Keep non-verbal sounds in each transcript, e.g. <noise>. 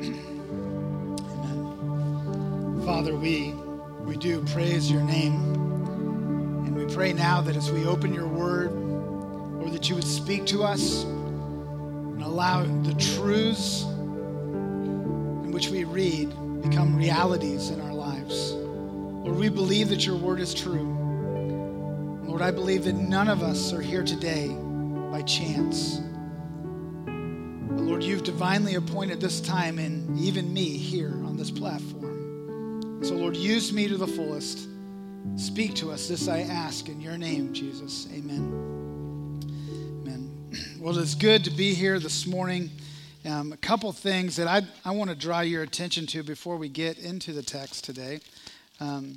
Amen. Father, we, we do praise your name. And we pray now that as we open your word, or that you would speak to us and allow the truths in which we read become realities in our lives. Lord, we believe that your word is true. Lord, I believe that none of us are here today by chance. Lord, you've divinely appointed this time and even me here on this platform. So, Lord, use me to the fullest. Speak to us. This I ask in your name, Jesus. Amen. Amen. <clears throat> Well, it's good to be here this morning. Um, a couple things that I, I want to draw your attention to before we get into the text today. Um,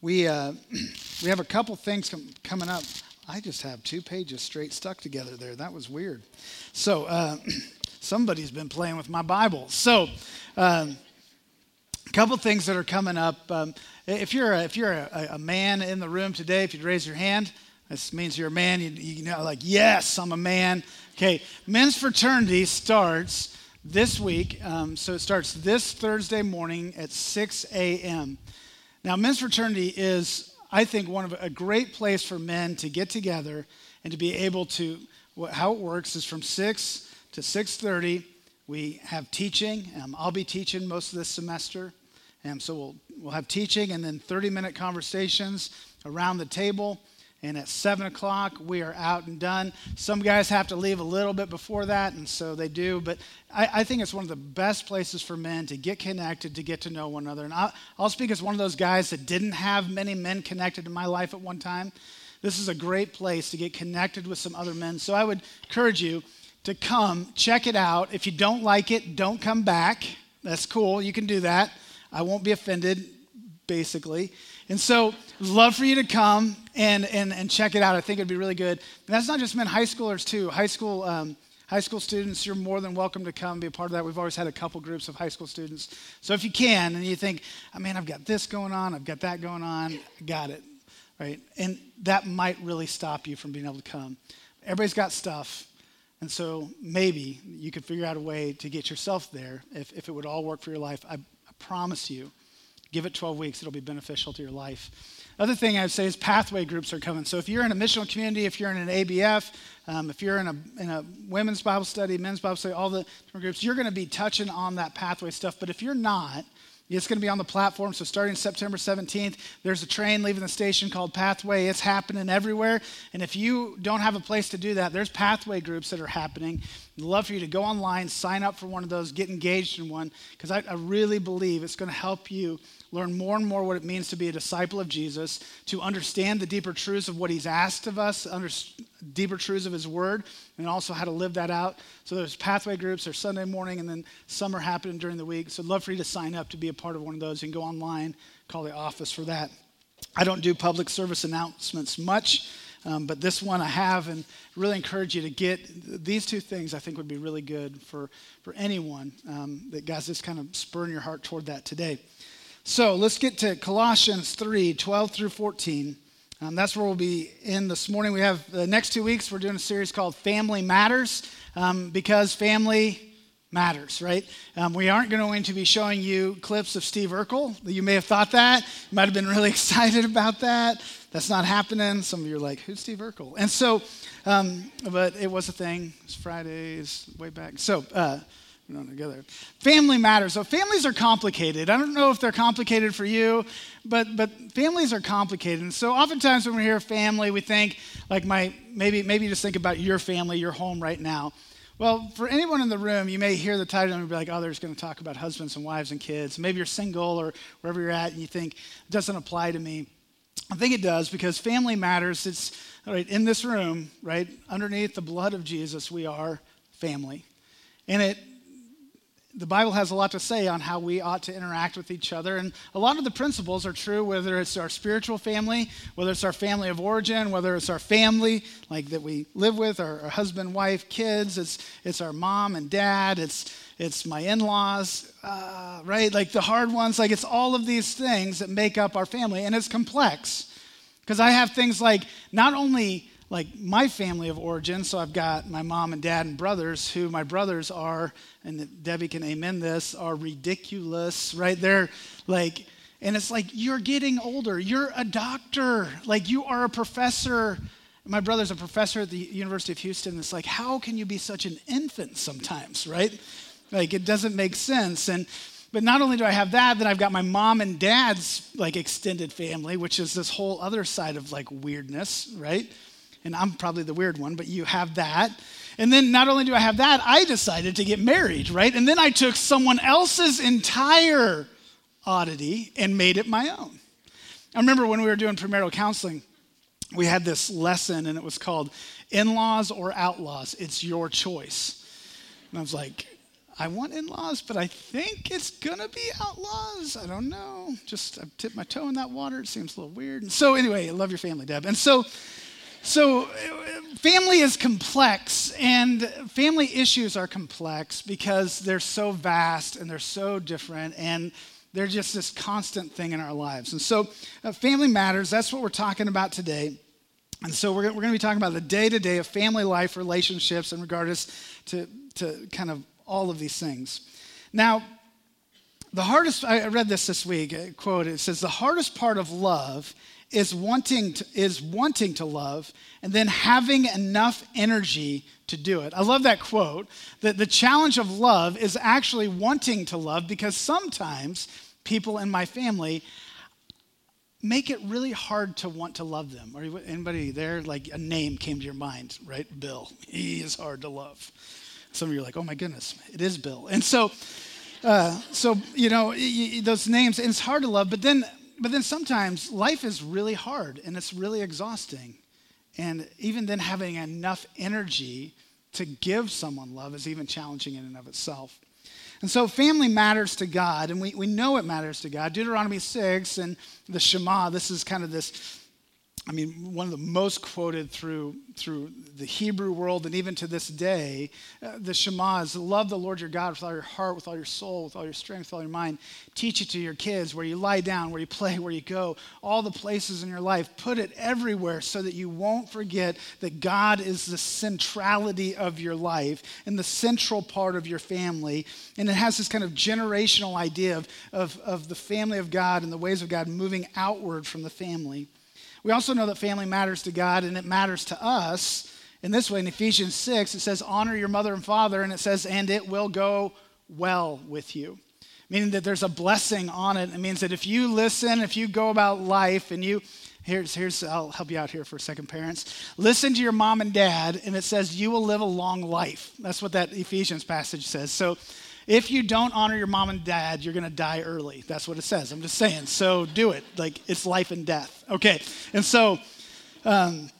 we, uh, <clears throat> we have a couple things com- coming up. I just have two pages straight stuck together there. That was weird. So, uh, <clears throat> somebody's been playing with my Bible. So, um, a couple things that are coming up. Um, if you're, a, if you're a, a, man in the room today, if you'd raise your hand, this means you're a man. You, you know, like, yes, I'm a man. Okay, men's fraternity starts this week. Um, so it starts this Thursday morning at 6 a.m. Now, men's fraternity is, I think, one of a great place for men to get together and to be able to. How it works is from 6 to 6:30. We have teaching. Um, I'll be teaching most of this semester, and so we'll we'll have teaching and then 30-minute conversations around the table. And at 7 o'clock, we are out and done. Some guys have to leave a little bit before that, and so they do. But I, I think it's one of the best places for men to get connected, to get to know one another. And I'll, I'll speak as one of those guys that didn't have many men connected in my life at one time. This is a great place to get connected with some other men. So I would encourage you to come, check it out. If you don't like it, don't come back. That's cool. You can do that. I won't be offended, basically. And so, love for you to come and, and, and check it out. I think it'd be really good. And that's not just meant high schoolers, too. High school, um, high school students, you're more than welcome to come be a part of that. We've always had a couple groups of high school students. So, if you can, and you think, oh, man, I've got this going on, I've got that going on, got it, right? And that might really stop you from being able to come. Everybody's got stuff. And so maybe you could figure out a way to get yourself there if, if it would all work for your life. I, I promise you Give it 12 weeks, it'll be beneficial to your life. Other thing I would say is pathway groups are coming. So if you're in a missional community, if you're in an ABF, um, if you're in a, in a women's Bible study, men's Bible study, all the different groups, you're going to be touching on that pathway stuff. But if you're not, it's going to be on the platform. So starting September 17th, there's a train leaving the station called Pathway. It's happening everywhere. And if you don't have a place to do that, there's pathway groups that are happening. I'd love for you to go online, sign up for one of those, get engaged in one, because I, I really believe it's going to help you learn more and more what it means to be a disciple of Jesus, to understand the deeper truths of what he's asked of us, under, deeper truths of his word, and also how to live that out. So there's pathway groups, there's Sunday morning, and then some are happening during the week. So I'd love for you to sign up to be a part of one of those. Can go online, call the office for that. I don't do public service announcements much. Um, but this one I have, and really encourage you to get these two things. I think would be really good for for anyone um, that God's just kind of spurring your heart toward that today. So let's get to Colossians 3 12 through 14. Um, that's where we'll be in this morning. We have the next two weeks, we're doing a series called Family Matters um, because family matters, right? Um, we aren't going to be showing you clips of Steve Urkel. You may have thought that. You might have been really <laughs> excited about that. That's not happening. Some of you are like, who's Steve Urkel? And so, um, but it was a thing. It's Fridays, way back. So, uh, together. Family matters. So families are complicated. I don't know if they're complicated for you, but but families are complicated. And so oftentimes when we hear family, we think like my maybe maybe just think about your family, your home right now. Well, for anyone in the room, you may hear the title and be like, oh, they're going to talk about husbands and wives and kids. Maybe you're single or wherever you're at and you think it doesn't apply to me. I think it does because family matters. It's right in this room, right underneath the blood of Jesus, we are family. And it the Bible has a lot to say on how we ought to interact with each other. And a lot of the principles are true, whether it's our spiritual family, whether it's our family of origin, whether it's our family, like that we live with, our, our husband, wife, kids, it's, it's our mom and dad, it's, it's my in laws, uh, right? Like the hard ones, like it's all of these things that make up our family. And it's complex because I have things like not only like my family of origin. So I've got my mom and dad and brothers, who my brothers are, and Debbie can amen this, are ridiculous, right? They're like, and it's like, you're getting older. You're a doctor. Like, you are a professor. My brother's a professor at the University of Houston. It's like, how can you be such an infant sometimes, right? Like, it doesn't make sense. And, but not only do I have that, then I've got my mom and dad's like extended family, which is this whole other side of like weirdness, right? And I'm probably the weird one, but you have that. And then not only do I have that, I decided to get married, right? And then I took someone else's entire oddity and made it my own. I remember when we were doing premarital counseling, we had this lesson and it was called In Laws or Outlaws. It's your choice. And I was like, I want in laws, but I think it's gonna be outlaws. I don't know. Just I tipped my toe in that water. It seems a little weird. And so anyway, I love your family, Deb. And so, so family is complex, and family issues are complex because they're so vast and they're so different, and they're just this constant thing in our lives. And so, uh, family matters. That's what we're talking about today. And so we're, we're going to be talking about the day to day of family life, relationships, in regards to, to kind of all of these things. Now, the hardest, I read this this week, quote, it says, the hardest part of love is wanting to, is wanting to love and then having enough energy to do it. I love that quote. That the challenge of love is actually wanting to love because sometimes people in my family make it really hard to want to love them. Or anybody there, like a name came to your mind, right? Bill. He is hard to love. Some of you are like, oh my goodness, it is Bill. And so, uh, so you know, those names, and it's hard to love, but then, but then sometimes life is really hard and it's really exhausting. And even then, having enough energy to give someone love is even challenging in and of itself. And so family matters to God, and we, we know it matters to God. Deuteronomy 6 and the Shema, this is kind of this I mean, one of the most quoted through, through the Hebrew world and even to this day, uh, the Shema is love the Lord your God with all your heart, with all your soul, with all your strength, with all your mind. Teach it to your kids where you lie down, where you play, where you go, all the places in your life. Put it everywhere so that you won't forget that God is the centrality of your life and the central part of your family. And it has this kind of generational idea of, of, of the family of God and the ways of God moving outward from the family. We also know that family matters to God and it matters to us. In this way, in Ephesians 6, it says, Honor your mother and father, and it says, And it will go well with you. Meaning that there's a blessing on it. It means that if you listen, if you go about life and you, here's, here's, I'll help you out here for a second, parents. Listen to your mom and dad, and it says, You will live a long life. That's what that Ephesians passage says. So, if you don't honor your mom and dad, you're going to die early. That's what it says. I'm just saying. So do it. Like it's life and death. Okay. And so, um,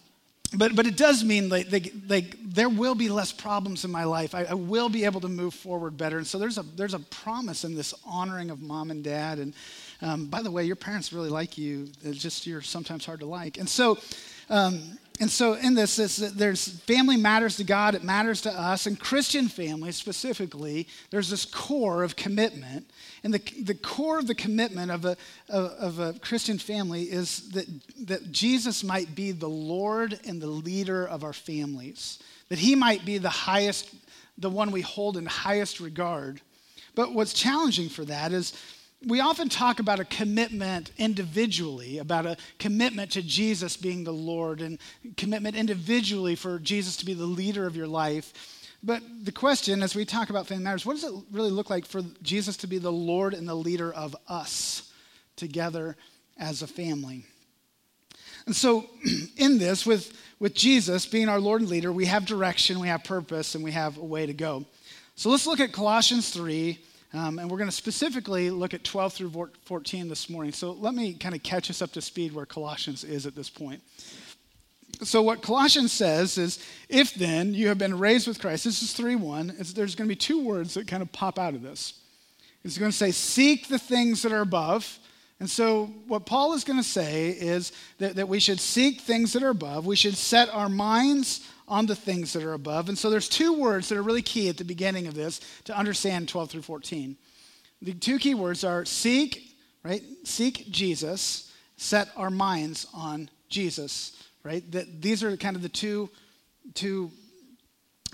but but it does mean like, like, like there will be less problems in my life. I, I, will be able to move forward better. And so there's a there's a promise in this honoring of mom and dad. And um, by the way, your parents really like you. It's just you're sometimes hard to like. And so. Um, and so in this, there's family matters to God, it matters to us, and Christian families specifically, there's this core of commitment. And the, the core of the commitment of a, of, of a Christian family is that, that Jesus might be the Lord and the leader of our families, that he might be the highest, the one we hold in highest regard. But what's challenging for that is we often talk about a commitment individually, about a commitment to Jesus being the Lord, and commitment individually for Jesus to be the leader of your life. But the question, as we talk about family matters, what does it really look like for Jesus to be the Lord and the leader of us together as a family? And so, <clears throat> in this, with, with Jesus being our Lord and leader, we have direction, we have purpose, and we have a way to go. So let's look at Colossians 3 um, and we're going to specifically look at 12 through 14 this morning. So let me kind of catch us up to speed where Colossians is at this point. So, what Colossians says is, if then you have been raised with Christ, this is 3 1, there's going to be two words that kind of pop out of this. It's going to say, seek the things that are above. And so, what Paul is going to say is that, that we should seek things that are above. We should set our minds on the things that are above. And so there's two words that are really key at the beginning of this to understand 12 through 14. The two key words are seek, right? Seek Jesus, set our minds on Jesus, right? That these are kind of the two, two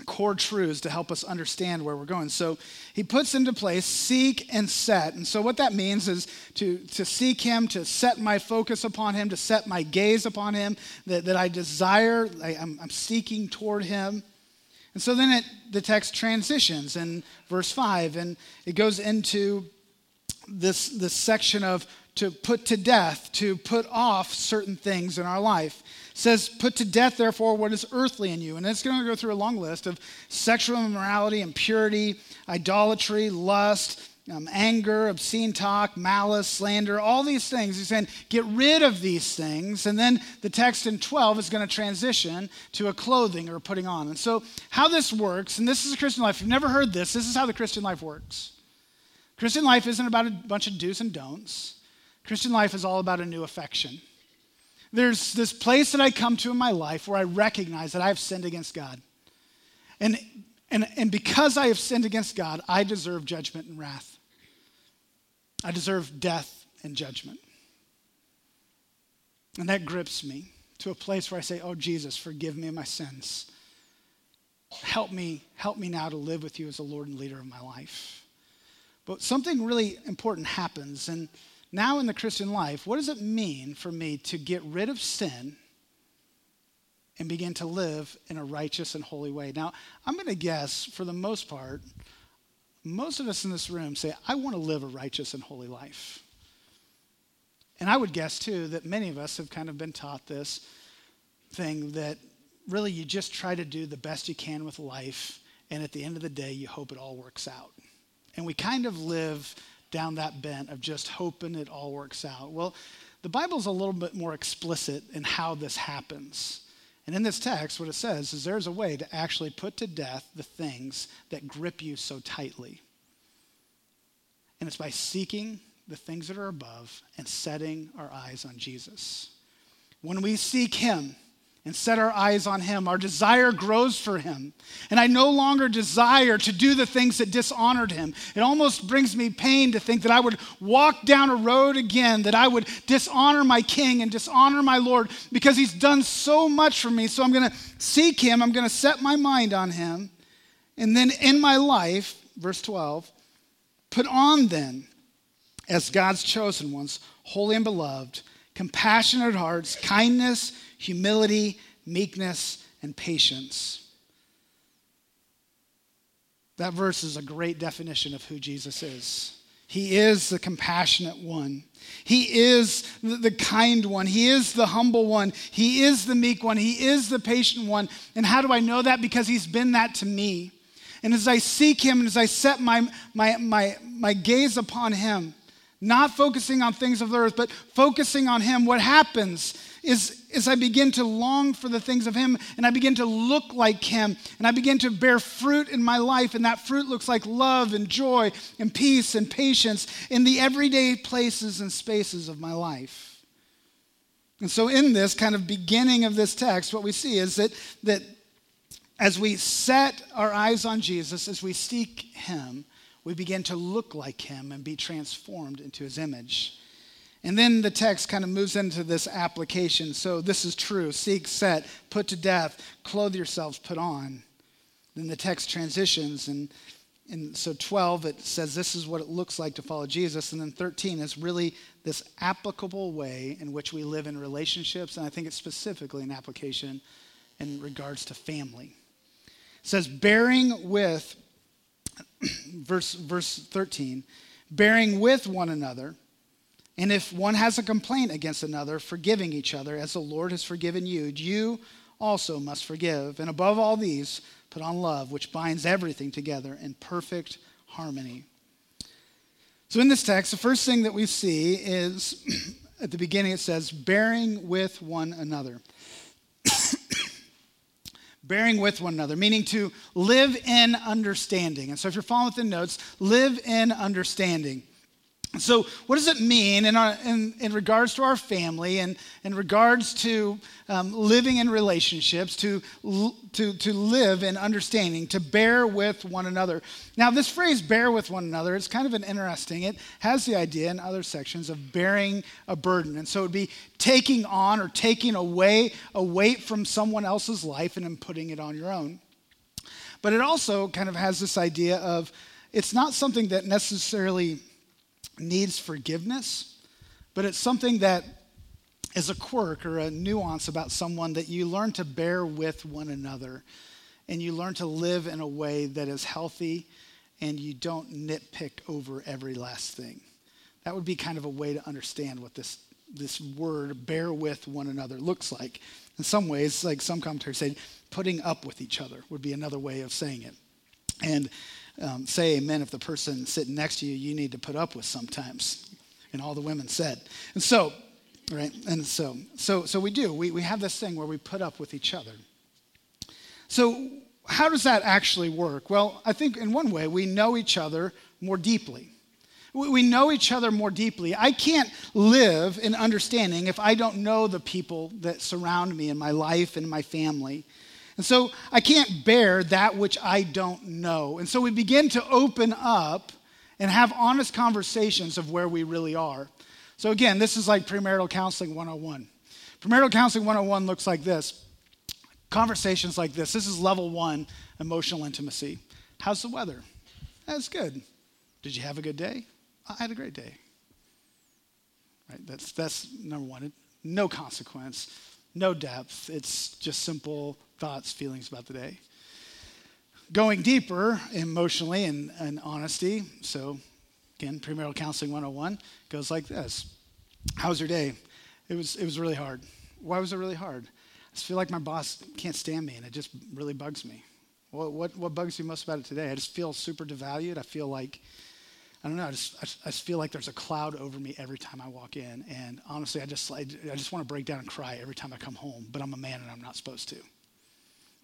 core truths to help us understand where we're going. So he puts into place seek and set. And so what that means is to, to seek him, to set my focus upon him, to set my gaze upon him, that, that I desire, I, am I'm seeking toward him. And so then it, the text transitions in verse 5, and it goes into this, this section of to put to death, to put off certain things in our life says, Put to death, therefore, what is earthly in you. And it's going to go through a long list of sexual immorality, impurity, idolatry, lust, um, anger, obscene talk, malice, slander, all these things. He's saying, get rid of these things. And then the text in 12 is going to transition to a clothing or putting on. And so, how this works, and this is a Christian life, if you've never heard this, this is how the Christian life works. Christian life isn't about a bunch of do's and don'ts. Christian life is all about a new affection there's this place that I come to in my life where I recognize that I have sinned against God. And, and, and because I have sinned against God, I deserve judgment and wrath. I deserve death and judgment. And that grips me to a place where I say, Oh, Jesus, forgive me my sins. Help me, help me now to live with you as the Lord and leader of my life. But something really important happens, and now in the Christian life, what does it mean for me to get rid of sin and begin to live in a righteous and holy way? Now, I'm going to guess for the most part, most of us in this room say, I want to live a righteous and holy life. And I would guess too that many of us have kind of been taught this thing that really you just try to do the best you can with life, and at the end of the day, you hope it all works out. And we kind of live down that bent of just hoping it all works out. Well, the Bible's a little bit more explicit in how this happens. And in this text, what it says is there's a way to actually put to death the things that grip you so tightly. And it's by seeking the things that are above and setting our eyes on Jesus. When we seek Him, and set our eyes on Him. Our desire grows for Him. And I no longer desire to do the things that dishonored Him. It almost brings me pain to think that I would walk down a road again, that I would dishonor my King and dishonor my Lord because He's done so much for me. So I'm going to seek Him, I'm going to set my mind on Him. And then in my life, verse 12, put on then as God's chosen ones, holy and beloved, compassionate hearts, kindness humility, meekness, and patience. That verse is a great definition of who Jesus is. He is the compassionate one. He is the kind one. He is the humble one. He is the meek one. He is the patient one. And how do I know that? Because he's been that to me. And as I seek him and as I set my, my, my, my gaze upon him, not focusing on things of the earth, but focusing on him, what happens is, is I begin to long for the things of Him and I begin to look like Him and I begin to bear fruit in my life. And that fruit looks like love and joy and peace and patience in the everyday places and spaces of my life. And so, in this kind of beginning of this text, what we see is that, that as we set our eyes on Jesus, as we seek Him, we begin to look like Him and be transformed into His image. And then the text kind of moves into this application. So this is true seek, set, put to death, clothe yourselves, put on. Then the text transitions. And, and so 12, it says this is what it looks like to follow Jesus. And then 13 is really this applicable way in which we live in relationships. And I think it's specifically an application in regards to family. It says, bearing with, <clears throat> verse, verse 13, bearing with one another and if one has a complaint against another, forgiving each other as the Lord has forgiven you, you also must forgive. And above all these, put on love, which binds everything together in perfect harmony. So, in this text, the first thing that we see is <clears throat> at the beginning it says, bearing with one another. <coughs> bearing with one another, meaning to live in understanding. And so, if you're following the notes, live in understanding. So, what does it mean in, our, in, in regards to our family and in regards to um, living in relationships, to, to, to live in understanding, to bear with one another? Now, this phrase, bear with one another, is kind of an interesting. It has the idea in other sections of bearing a burden. And so, it would be taking on or taking away a weight from someone else's life and then putting it on your own. But it also kind of has this idea of it's not something that necessarily needs forgiveness, but it's something that is a quirk or a nuance about someone that you learn to bear with one another and you learn to live in a way that is healthy and you don't nitpick over every last thing. That would be kind of a way to understand what this, this word, bear with one another, looks like. In some ways, like some commentators say, putting up with each other would be another way of saying it. And um, say amen if the person sitting next to you you need to put up with sometimes. And all the women said. And so, right? And so, so, so we do. We, we have this thing where we put up with each other. So, how does that actually work? Well, I think in one way, we know each other more deeply. We know each other more deeply. I can't live in understanding if I don't know the people that surround me in my life and my family. And so I can't bear that which I don't know. And so we begin to open up and have honest conversations of where we really are. So again, this is like premarital counseling 101. Premarital counseling 101 looks like this conversations like this. This is level one emotional intimacy. How's the weather? That's good. Did you have a good day? I had a great day. Right? That's, that's number one. No consequence, no depth. It's just simple thoughts, feelings about the day. Going deeper emotionally and, and honesty. So, again, premarital counseling 101 goes like this How was your day? It was, it was really hard. Why was it really hard? I just feel like my boss can't stand me and it just really bugs me. What, what, what bugs you most about it today? I just feel super devalued. I feel like, I don't know, I just, I just feel like there's a cloud over me every time I walk in. And honestly, I just, I, I just want to break down and cry every time I come home, but I'm a man and I'm not supposed to.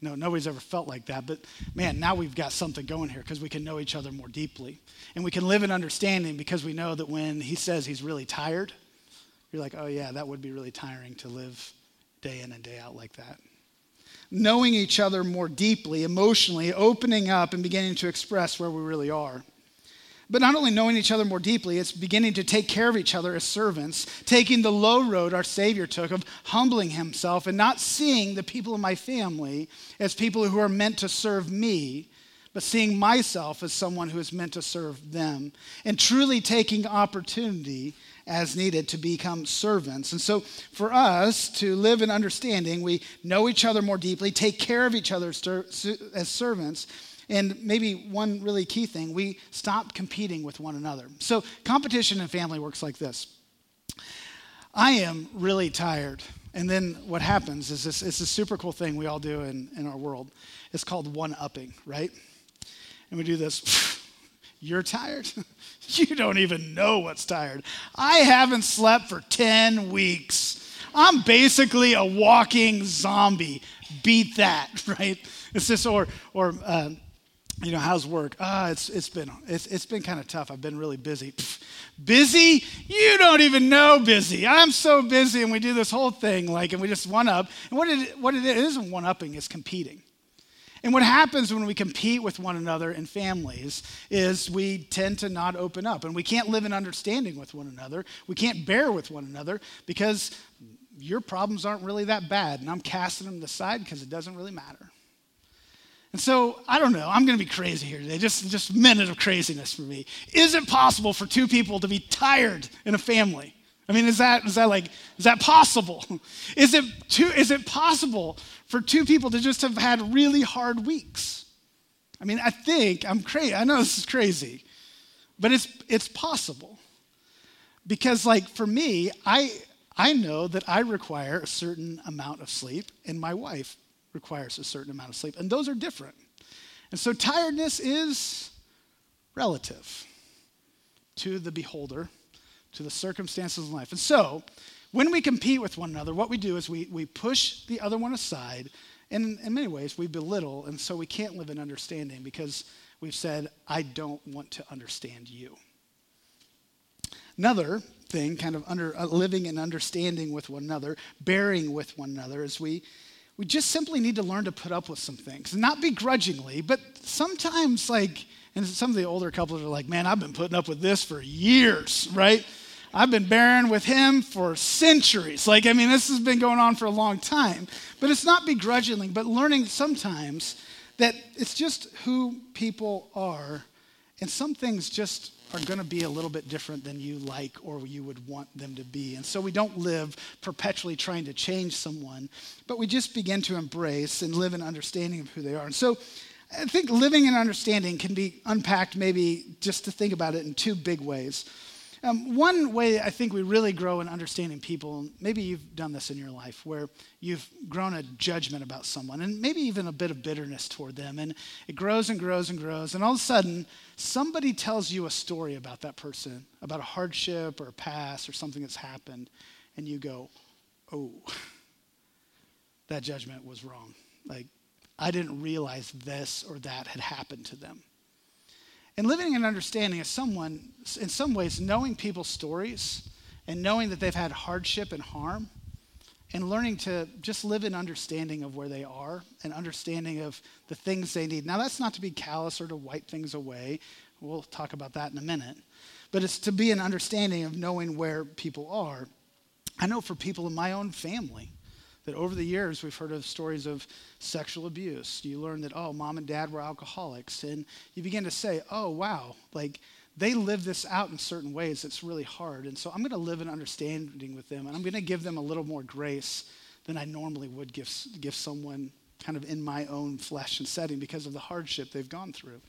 No, nobody's ever felt like that. But man, now we've got something going here because we can know each other more deeply. And we can live in understanding because we know that when he says he's really tired, you're like, oh, yeah, that would be really tiring to live day in and day out like that. Knowing each other more deeply, emotionally, opening up and beginning to express where we really are. But not only knowing each other more deeply, it's beginning to take care of each other as servants, taking the low road our Savior took of humbling himself and not seeing the people in my family as people who are meant to serve me, but seeing myself as someone who is meant to serve them, and truly taking opportunity as needed to become servants. And so, for us to live in understanding, we know each other more deeply, take care of each other as servants and maybe one really key thing, we stop competing with one another. So competition in family works like this. I am really tired. And then what happens is this it's a super cool thing we all do in, in our world. It's called one upping, right? And we do this. <laughs> You're tired? <laughs> you don't even know what's tired. I haven't slept for 10 weeks. I'm basically a walking zombie. Beat that, <laughs> right? It's this, or, or uh, you know, how's work? Ah, it's, it's been, it's, it's been kind of tough. I've been really busy. Busy? You don't even know busy. I'm so busy. And we do this whole thing like, and we just one up. And what it, what it isn't one upping, it's competing. And what happens when we compete with one another in families is we tend to not open up. And we can't live in understanding with one another. We can't bear with one another because your problems aren't really that bad. And I'm casting them aside because it doesn't really matter. And so, I don't know, I'm going to be crazy here today, just, just a minute of craziness for me. Is it possible for two people to be tired in a family? I mean, is that, is that like, is that possible? <laughs> Is it, two, is it possible for two people to just have had really hard weeks? I mean, I think, I'm crazy, I know this is crazy, but it's, it's possible. Because like for me, I, I know that I require a certain amount of sleep, and my wife requires a certain amount of sleep, and those are different. And so tiredness is relative to the beholder, to the circumstances of life. And so, when we compete with one another, what we do is we, we push the other one aside, and in many ways, we belittle, and so we can't live in understanding because we've said, I don't want to understand you. Another thing, kind of under uh, living and understanding with one another, bearing with one another, is we we just simply need to learn to put up with some things, not begrudgingly, but sometimes like, and some of the older couples are like, man, I've been putting up with this for years, right? I've been bearing with him for centuries. Like, I mean, this has been going on for a long time. But it's not begrudgingly, but learning sometimes that it's just who people are. And some things just are going to be a little bit different than you like or you would want them to be. And so we don't live perpetually trying to change someone, but we just begin to embrace and live in understanding of who they are. And so I think living in understanding can be unpacked maybe just to think about it in two big ways. Um, one way I think we really grow in understanding people, maybe you've done this in your life, where you've grown a judgment about someone and maybe even a bit of bitterness toward them. And it grows and grows and grows. And all of a sudden, somebody tells you a story about that person, about a hardship or a past or something that's happened. And you go, oh, <laughs> that judgment was wrong. Like, I didn't realize this or that had happened to them. And living in understanding is someone, in some ways, knowing people's stories and knowing that they've had hardship and harm and learning to just live in understanding of where they are and understanding of the things they need. Now, that's not to be callous or to wipe things away. We'll talk about that in a minute. But it's to be an understanding of knowing where people are. I know for people in my own family, that over the years we've heard of stories of sexual abuse. You learn that, oh, mom and dad were alcoholics. And you begin to say, oh, wow, like they live this out in certain ways. It's really hard. And so I'm going to live in understanding with them. And I'm going to give them a little more grace than I normally would give, give someone kind of in my own flesh and setting because of the hardship they've gone through.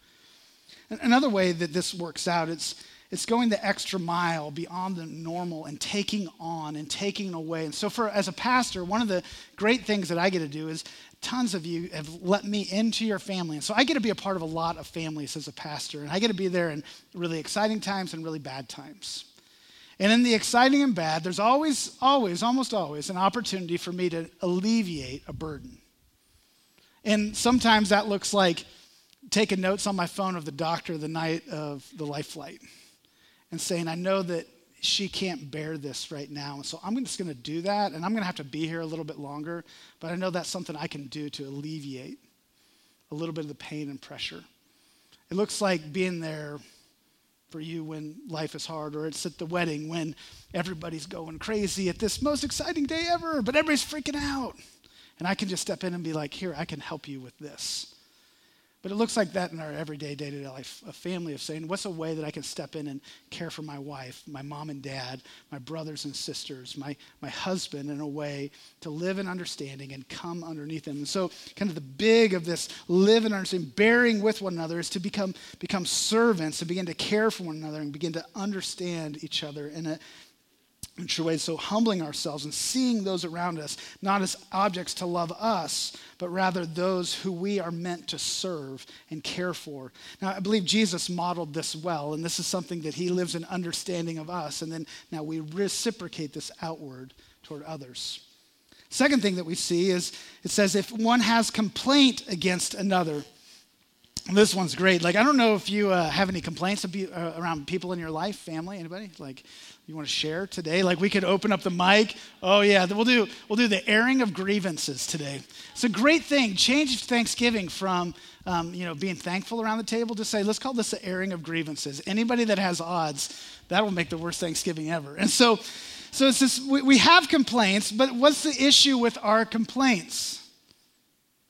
Another way that this works out, it's it's going the extra mile beyond the normal and taking on and taking away. And so, for as a pastor, one of the great things that I get to do is tons of you have let me into your family. And so I get to be a part of a lot of families as a pastor. And I get to be there in really exciting times and really bad times. And in the exciting and bad, there's always, always, almost always an opportunity for me to alleviate a burden. And sometimes that looks like taking notes on my phone of the doctor the night of the life flight and saying, I know that she can't bear this right now. And so I'm just going to do that. And I'm going to have to be here a little bit longer. But I know that's something I can do to alleviate a little bit of the pain and pressure. It looks like being there for you when life is hard, or it's at the wedding when everybody's going crazy at this most exciting day ever, but everybody's freaking out. And I can just step in and be like, here, I can help you with this. But it looks like that in our everyday, day to day life, a family of saying, what's a way that I can step in and care for my wife, my mom and dad, my brothers and sisters, my, my husband in a way to live in understanding and come underneath them. And so, kind of the big of this live in understanding, bearing with one another, is to become, become servants and begin to care for one another and begin to understand each other in a, in true ways. So, humbling ourselves and seeing those around us not as objects to love us, but rather those who we are meant to serve and care for. Now, I believe Jesus modeled this well, and this is something that he lives in understanding of us. And then now we reciprocate this outward toward others. Second thing that we see is it says, if one has complaint against another, this one's great. Like, I don't know if you uh, have any complaints uh, around people in your life, family, anybody? Like, you want to share today? Like, we could open up the mic. Oh yeah, we'll do we'll do the airing of grievances today. It's a great thing. Change Thanksgiving from um, you know being thankful around the table to say, let's call this the airing of grievances. Anybody that has odds, that will make the worst Thanksgiving ever. And so, so it's this. We, we have complaints, but what's the issue with our complaints?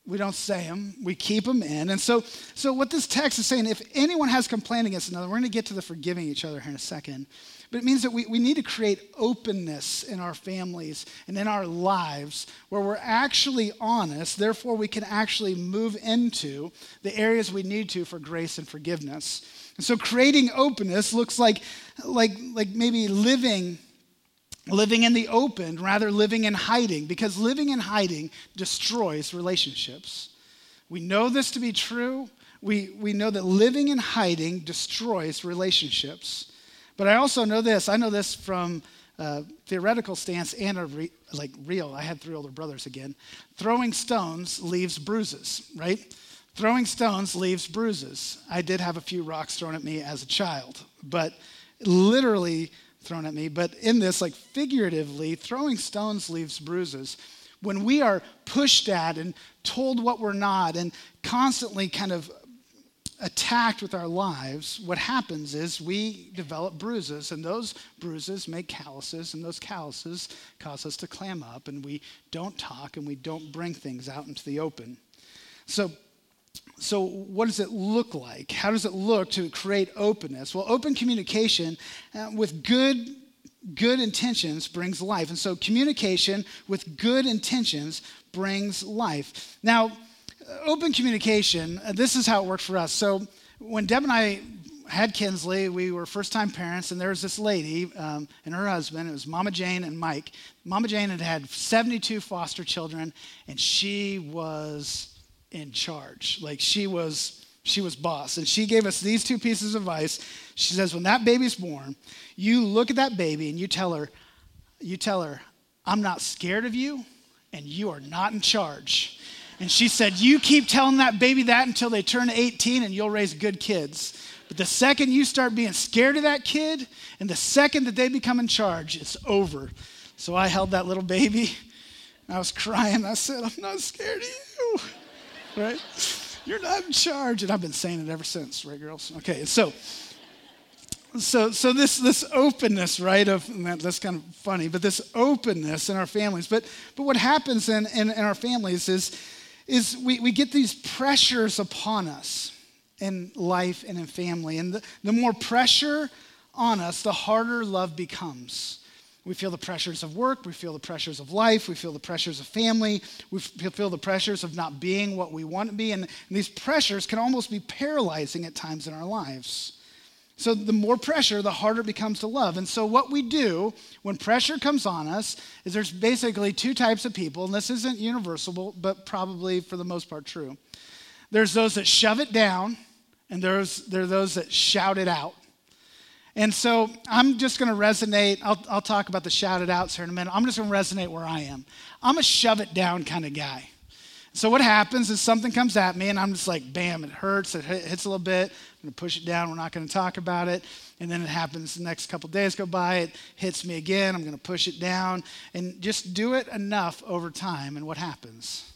We don't say them, we keep them in. And so, so what this text is saying, if anyone has complaint against another, we're going to get to the forgiving each other here in a second. But it means that we, we need to create openness in our families and in our lives where we're actually honest. Therefore, we can actually move into the areas we need to for grace and forgiveness. And so creating openness looks like, like, like maybe living living in the open rather living in hiding because living in hiding destroys relationships. We know this to be true. We, we know that living in hiding destroys relationships. But I also know this. I know this from a theoretical stance and a re, like real. I had three older brothers again. Throwing stones leaves bruises, right? Throwing stones leaves bruises. I did have a few rocks thrown at me as a child, but literally thrown at me, but in this, like figuratively, throwing stones leaves bruises. When we are pushed at and told what we're not and constantly kind of attacked with our lives, what happens is we develop bruises, and those bruises make calluses, and those calluses cause us to clam up, and we don't talk and we don't bring things out into the open. So, so what does it look like? How does it look to create openness? Well, open communication uh, with good good intentions brings life. And so communication with good intentions brings life. Now, open communication, uh, this is how it worked for us. So when Deb and I had Kinsley, we were first time parents, and there was this lady um, and her husband. It was Mama Jane and Mike. Mama Jane had had 72 foster children, and she was in charge. Like she was. She was boss, and she gave us these two pieces of advice. She says, "When that baby's born, you look at that baby and you tell her, you tell her, I'm not scared of you, and you are not in charge." And she said, You keep telling that baby that until they turn 18 and you'll raise good kids. But the second you start being scared of that kid, and the second that they become in charge, it's over. So I held that little baby. and I was crying. I said, I'm not scared of you. Right? You're not in charge. And I've been saying it ever since, right, girls? Okay, so so so this this openness right of that, that's kind of funny but this openness in our families but but what happens in, in, in our families is is we, we get these pressures upon us in life and in family. And the, the more pressure on us, the harder love becomes. We feel the pressures of work, we feel the pressures of life, we feel the pressures of family, we feel the pressures of not being what we want to be. And, and these pressures can almost be paralyzing at times in our lives. So the more pressure, the harder it becomes to love. And so what we do when pressure comes on us is there's basically two types of people, and this isn't universal, but probably for the most part true. There's those that shove it down, and there's there are those that shout it out. And so I'm just going to resonate. I'll, I'll talk about the shout it outs here in a minute. I'm just going to resonate where I am. I'm a shove it down kind of guy. So what happens is something comes at me, and I'm just like, bam, it hurts, it hits a little bit. I'm gonna push it down. We're not gonna talk about it. And then it happens. The next couple days go by, it hits me again. I'm gonna push it down, and just do it enough over time. And what happens?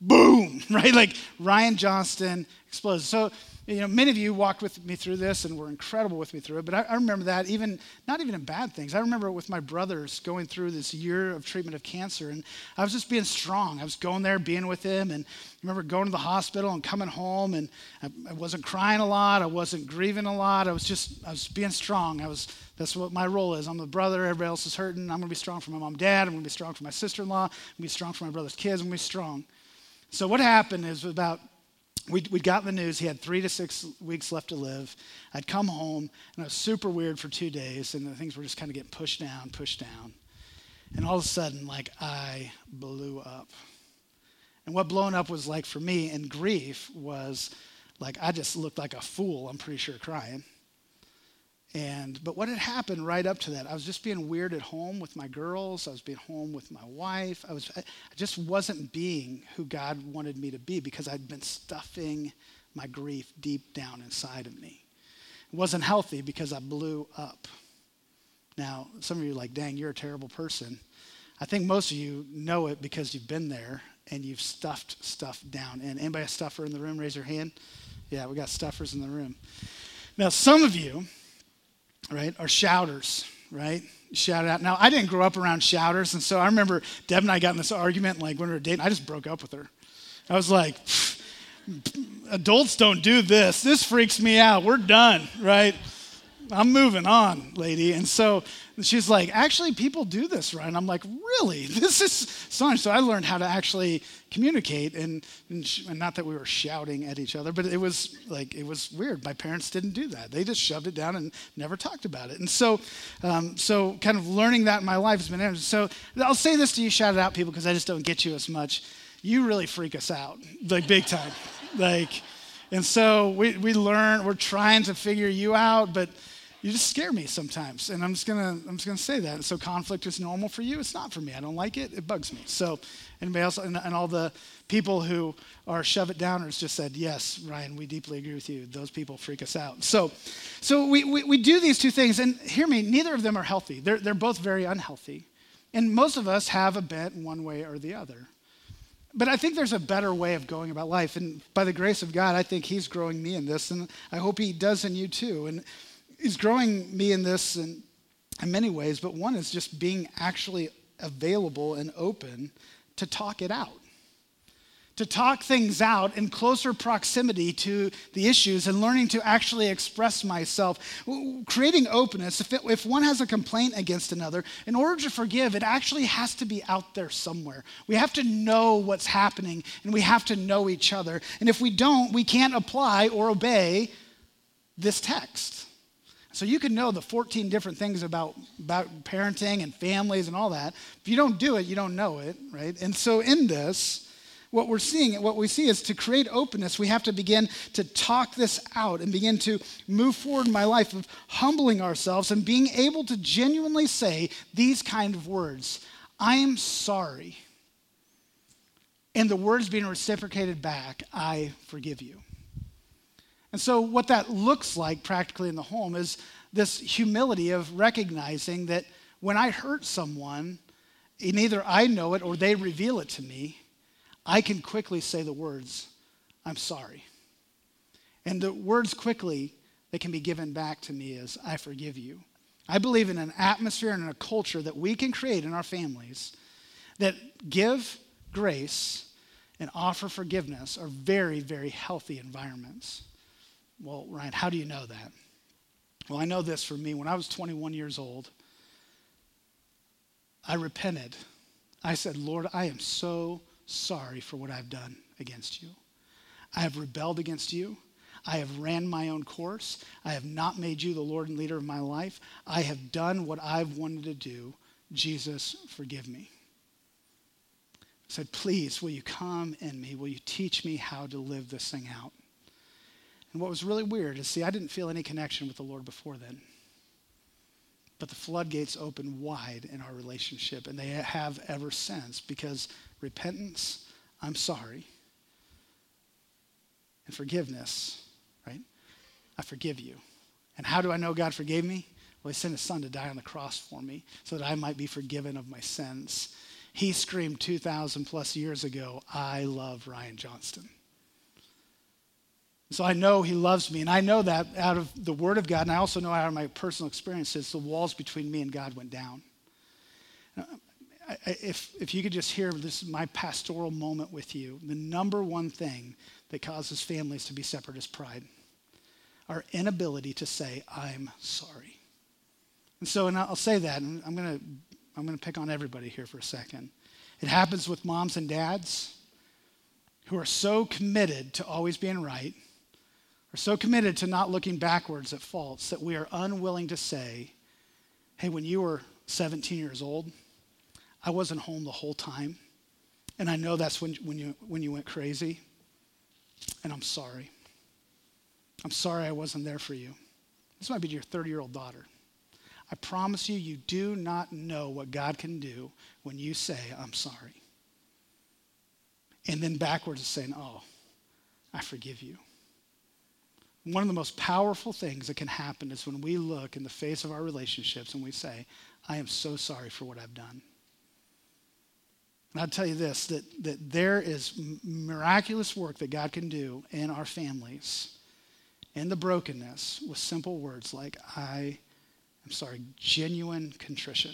Boom! <laughs> Right, like Ryan Johnston explodes. So you know, many of you walked with me through this and were incredible with me through it. But I, I, remember that even, not even in bad things. I remember with my brothers going through this year of treatment of cancer. And I was just being strong. I was going there, being with him. And I remember going to the hospital and coming home. And I, I wasn't crying a lot. I wasn't grieving a lot. I was just, I was being strong. I was, that's what my role is. I'm the brother. Everybody else is hurting. I'm going to be strong for my mom dad. I'm going to be strong for my sister in law. I'm going to be strong for my brother's kids. I'm going to be strong. So what happened is about we'd, we'd gotten the news he had three to six weeks left to live. I'd come home, and it was super weird for two days, and the things were just kind of getting pushed down, pushed down. And all of a sudden, like, I blew up. And what blowing up was like for me in grief was like, I just looked like a fool, I'm pretty sure, crying. And but what had happened right up to that? I was just being weird at home with my girls. I was being home with my wife. I was I just wasn't being who God wanted me to be because I'd been stuffing my grief deep down inside of me. It wasn't healthy because I blew up. Now, some of you are like, dang, you're a terrible person. I think most of you know it because you've been there and you've stuffed stuff down. And anybody a stuffer in the room? Raise your hand. Yeah, we got stuffers in the room. Now, some of you right, are shouters, right? Shout out. Now, I didn't grow up around shouters, and so I remember Deb and I got in this argument, like when we were dating, I just broke up with her. I was like, adults don't do this. This freaks me out. We're done, right? I'm moving on, lady. And so she's like, actually, people do this, right? And I'm like, really? <laughs> This is so. So I learned how to actually communicate, and, and, sh- and, not that we were shouting at each other, but it was like it was weird. My parents didn't do that; they just shoved it down and never talked about it. And so, um, so kind of learning that in my life has been interesting. So I'll say this to you, shout it out, people, because I just don't get you as much. You really freak us out, like big time, <laughs> like. And so we, we learn, we're trying to figure you out, but you just scare me sometimes and i'm just gonna i'm just gonna say that so conflict is normal for you it's not for me i don't like it it bugs me so anybody else and, and all the people who are shove it downers just said yes ryan we deeply agree with you those people freak us out so so we, we, we do these two things and hear me neither of them are healthy they're, they're both very unhealthy and most of us have a bent one way or the other but I think there's a better way of going about life. And by the grace of God, I think He's growing me in this. And I hope He does in you too. And He's growing me in this in, in many ways. But one is just being actually available and open to talk it out to talk things out in closer proximity to the issues and learning to actually express myself. Creating openness, if, it, if one has a complaint against another, in order to forgive, it actually has to be out there somewhere. We have to know what's happening and we have to know each other. And if we don't, we can't apply or obey this text. So you can know the 14 different things about, about parenting and families and all that. If you don't do it, you don't know it, right? And so in this, what we're seeing, what we see is to create openness, we have to begin to talk this out and begin to move forward in my life of humbling ourselves and being able to genuinely say these kind of words I am sorry. And the words being reciprocated back, I forgive you. And so, what that looks like practically in the home is this humility of recognizing that when I hurt someone, and either I know it or they reveal it to me, I can quickly say the words, I'm sorry. And the words quickly that can be given back to me is, I forgive you. I believe in an atmosphere and in a culture that we can create in our families that give grace and offer forgiveness are very, very healthy environments. Well, Ryan, how do you know that? Well, I know this for me. When I was 21 years old, I repented. I said, Lord, I am so sorry for what I've done against you. I have rebelled against you. I have ran my own course. I have not made you the Lord and leader of my life. I have done what I've wanted to do. Jesus, forgive me. I said, Please, will you come in me? Will you teach me how to live this thing out? And what was really weird is, see, I didn't feel any connection with the Lord before then. But the floodgates opened wide in our relationship, and they have ever since because repentance, I'm sorry, and forgiveness, right? I forgive you. And how do I know God forgave me? Well, He sent His Son to die on the cross for me so that I might be forgiven of my sins. He screamed 2,000 plus years ago, I love Ryan Johnston. So I know he loves me, and I know that out of the Word of God, and I also know out of my personal experiences, the walls between me and God went down if, if you could just hear this my pastoral moment with you, the number one thing that causes families to be separate is pride. Our inability to say, I'm sorry. And so, and I'll say that, and I'm going to I'm going to pick on everybody here for a second. It happens with moms and dads who are so committed to always being right, are so committed to not looking backwards at faults that we are unwilling to say, hey, when you were 17 years old, I wasn't home the whole time. And I know that's when, when, you, when you went crazy. And I'm sorry. I'm sorry I wasn't there for you. This might be your 30 year old daughter. I promise you, you do not know what God can do when you say, I'm sorry. And then backwards is saying, Oh, I forgive you. One of the most powerful things that can happen is when we look in the face of our relationships and we say, I am so sorry for what I've done. And I'll tell you this that, that there is miraculous work that God can do in our families in the brokenness with simple words like, I am sorry, genuine contrition.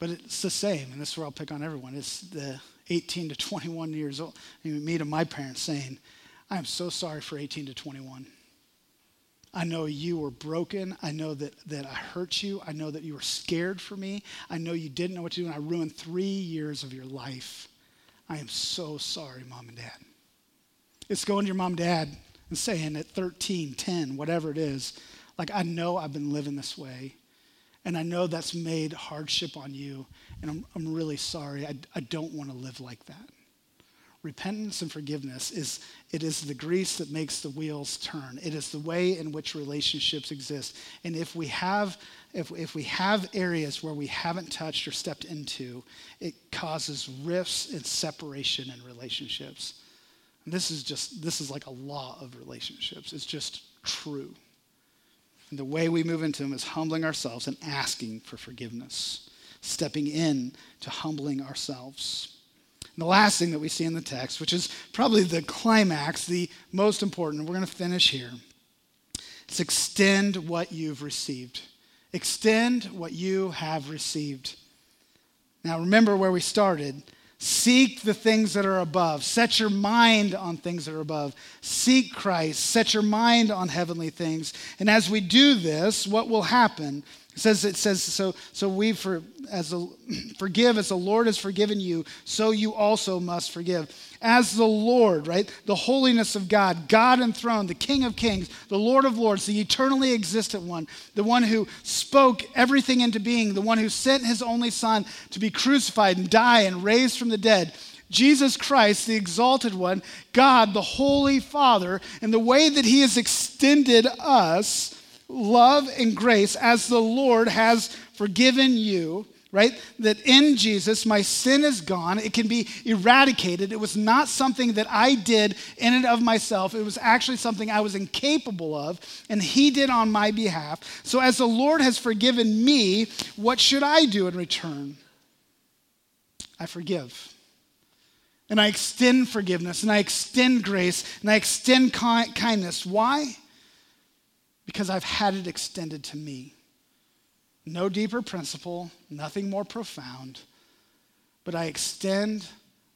But it's the same, and this is where I'll pick on everyone. It's the 18 to 21 years old. me to my parents saying, I am so sorry for 18 to 21. I know you were broken. I know that, that I hurt you. I know that you were scared for me. I know you didn't know what to do, and I ruined three years of your life. I am so sorry, mom and dad. It's going to your mom and dad and saying at 13, 10, whatever it is, like, I know I've been living this way, and I know that's made hardship on you, and I'm, I'm really sorry. I, I don't want to live like that. Repentance and forgiveness is it is the grease that makes the wheels turn. It is the way in which relationships exist. And if we have if, if we have areas where we haven't touched or stepped into it causes rifts and separation in relationships. And this is just this is like a law of relationships. It's just true. And the way we move into them is humbling ourselves and asking for forgiveness. Stepping in to humbling ourselves and the last thing that we see in the text, which is probably the climax, the most important, we're going to finish here, is extend what you've received. Extend what you have received. Now, remember where we started. Seek the things that are above. Set your mind on things that are above. Seek Christ. Set your mind on heavenly things. And as we do this, what will happen it says, it says so, so we for, as a, <clears throat> forgive as the Lord has forgiven you, so you also must forgive. As the Lord, right? The holiness of God, God enthroned, the King of kings, the Lord of lords, the eternally existent one, the one who spoke everything into being, the one who sent his only Son to be crucified and die and raised from the dead. Jesus Christ, the exalted one, God, the Holy Father, and the way that he has extended us love and grace as the Lord has forgiven you, right? That in Jesus, my sin is gone. It can be eradicated. It was not something that I did in and of myself, it was actually something I was incapable of, and He did on my behalf. So, as the Lord has forgiven me, what should I do in return? I forgive. And I extend forgiveness, and I extend grace, and I extend kindness. Why? Because I've had it extended to me. No deeper principle, nothing more profound, but I extend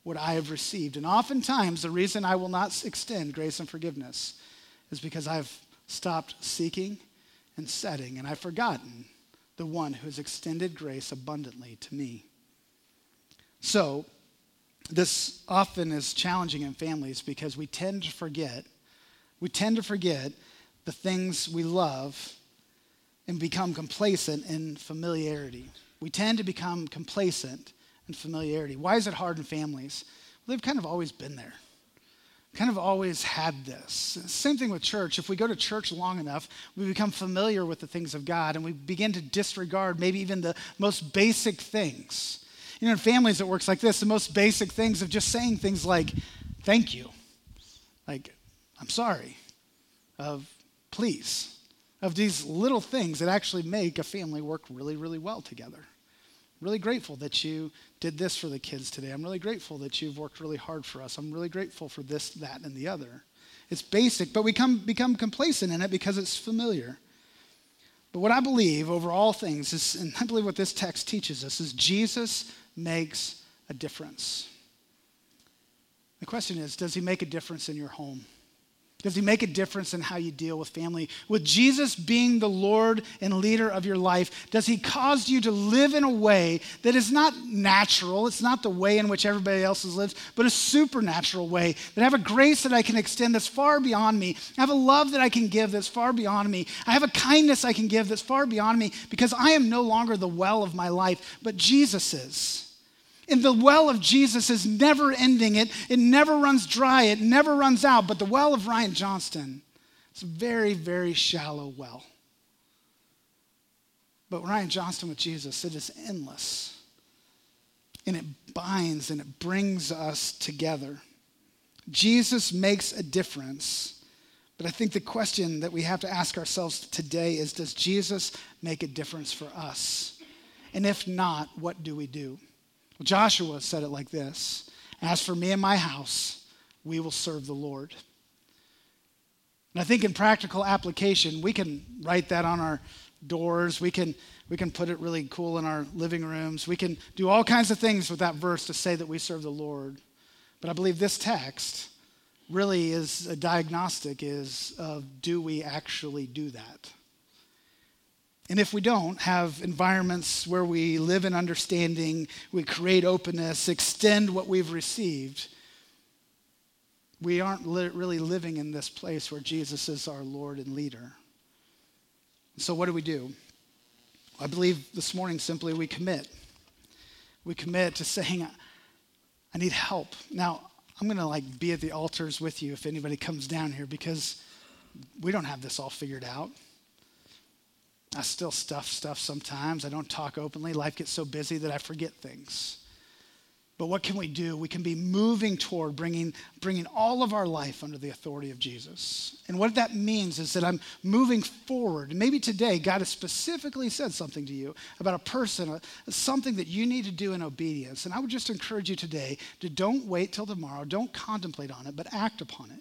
what I have received. And oftentimes, the reason I will not extend grace and forgiveness is because I've stopped seeking and setting, and I've forgotten the one who has extended grace abundantly to me. So, this often is challenging in families because we tend to forget, we tend to forget the things we love and become complacent in familiarity. We tend to become complacent in familiarity. Why is it hard in families? Well, they've kind of always been there. Kind of always had this. Same thing with church. If we go to church long enough, we become familiar with the things of God and we begin to disregard maybe even the most basic things. You know, in families, it works like this the most basic things of just saying things like, thank you, like, I'm sorry, of please, of these little things that actually make a family work really, really well together. really grateful that you did this for the kids today. I'm really grateful that you've worked really hard for us. I'm really grateful for this, that, and the other. It's basic, but we come, become complacent in it because it's familiar. But what I believe over all things is, and I believe what this text teaches us, is Jesus makes a difference. The question is, does he make a difference in your home? Does he make a difference in how you deal with family? With Jesus being the Lord and leader of your life, does he cause you to live in a way that is not natural? It's not the way in which everybody else lives, but a supernatural way. That I have a grace that I can extend that's far beyond me. I have a love that I can give that's far beyond me. I have a kindness I can give that's far beyond me because I am no longer the well of my life, but Jesus is. And the well of Jesus is never ending. It, it never runs dry. It never runs out. But the well of Ryan Johnston is a very, very shallow well. But Ryan Johnston with Jesus, it is endless. And it binds and it brings us together. Jesus makes a difference. But I think the question that we have to ask ourselves today is Does Jesus make a difference for us? And if not, what do we do? Joshua said it like this As for me and my house, we will serve the Lord. And I think in practical application, we can write that on our doors. We can, we can put it really cool in our living rooms. We can do all kinds of things with that verse to say that we serve the Lord. But I believe this text really is a diagnostic is of do we actually do that? And if we don't have environments where we live in understanding, we create openness, extend what we've received, we aren't li- really living in this place where Jesus is our Lord and leader. So, what do we do? I believe this morning simply we commit. We commit to saying, I need help. Now, I'm going to like be at the altars with you if anybody comes down here because we don't have this all figured out. I still stuff stuff sometimes. I don't talk openly. Life gets so busy that I forget things. But what can we do? We can be moving toward bringing, bringing all of our life under the authority of Jesus. And what that means is that I'm moving forward. Maybe today God has specifically said something to you about a person, something that you need to do in obedience. And I would just encourage you today to don't wait till tomorrow, don't contemplate on it, but act upon it.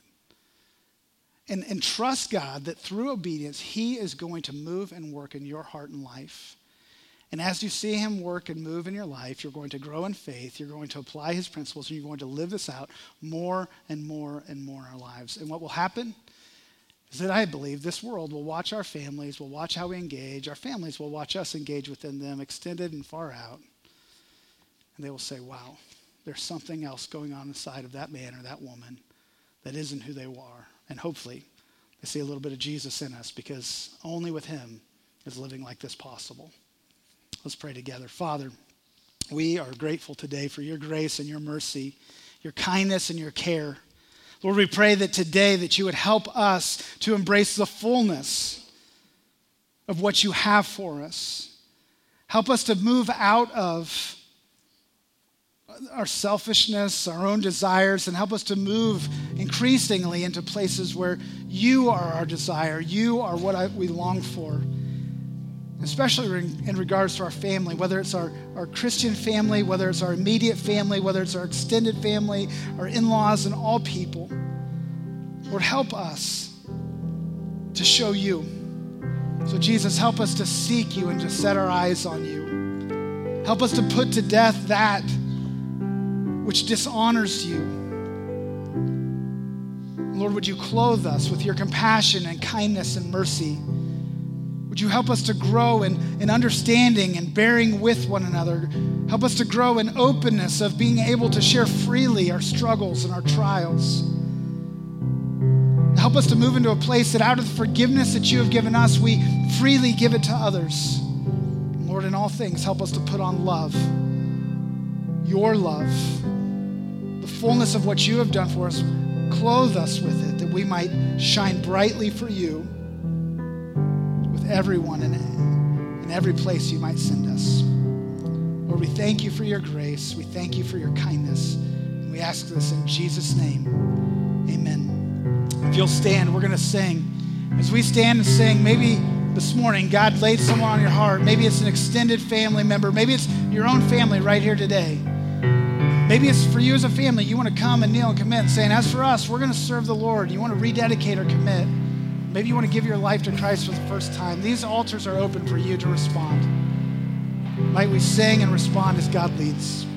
And, and trust God that through obedience, He is going to move and work in your heart and life. And as you see him work and move in your life, you're going to grow in faith, you're going to apply his principles, and you're going to live this out more and more and more in our lives. And what will happen is that I believe this world will watch our families, will watch how we engage, our families will watch us engage within them, extended and far out. And they will say, wow, there's something else going on inside of that man or that woman that isn't who they are. And hopefully, they see a little bit of Jesus in us because only with him is living like this possible. Let's pray together. Father, we are grateful today for your grace and your mercy, your kindness and your care. Lord, we pray that today that you would help us to embrace the fullness of what you have for us. Help us to move out of our selfishness, our own desires, and help us to move increasingly into places where you are our desire. You are what I, we long for especially in regards to our family, whether it's our, our Christian family, whether it's our immediate family, whether it's our extended family, our in laws, and all people. Lord, help us to show you. So, Jesus, help us to seek you and to set our eyes on you. Help us to put to death that which dishonors you. Lord, would you clothe us with your compassion and kindness and mercy? Would you help us to grow in, in understanding and bearing with one another? Help us to grow in openness of being able to share freely our struggles and our trials. Help us to move into a place that out of the forgiveness that you have given us, we freely give it to others. Lord, in all things, help us to put on love, your love, fullness of what you have done for us. Clothe us with it that we might shine brightly for you with everyone in, in every place you might send us. Lord, we thank you for your grace. We thank you for your kindness. And we ask this in Jesus' name. Amen. If you'll stand, we're going to sing. As we stand and sing, maybe this morning God laid someone on your heart. Maybe it's an extended family member. Maybe it's your own family right here today. Maybe it's for you as a family. You want to come and kneel and commit and saying, as for us, we're going to serve the Lord. You want to rededicate or commit. Maybe you want to give your life to Christ for the first time. These altars are open for you to respond. Might we sing and respond as God leads.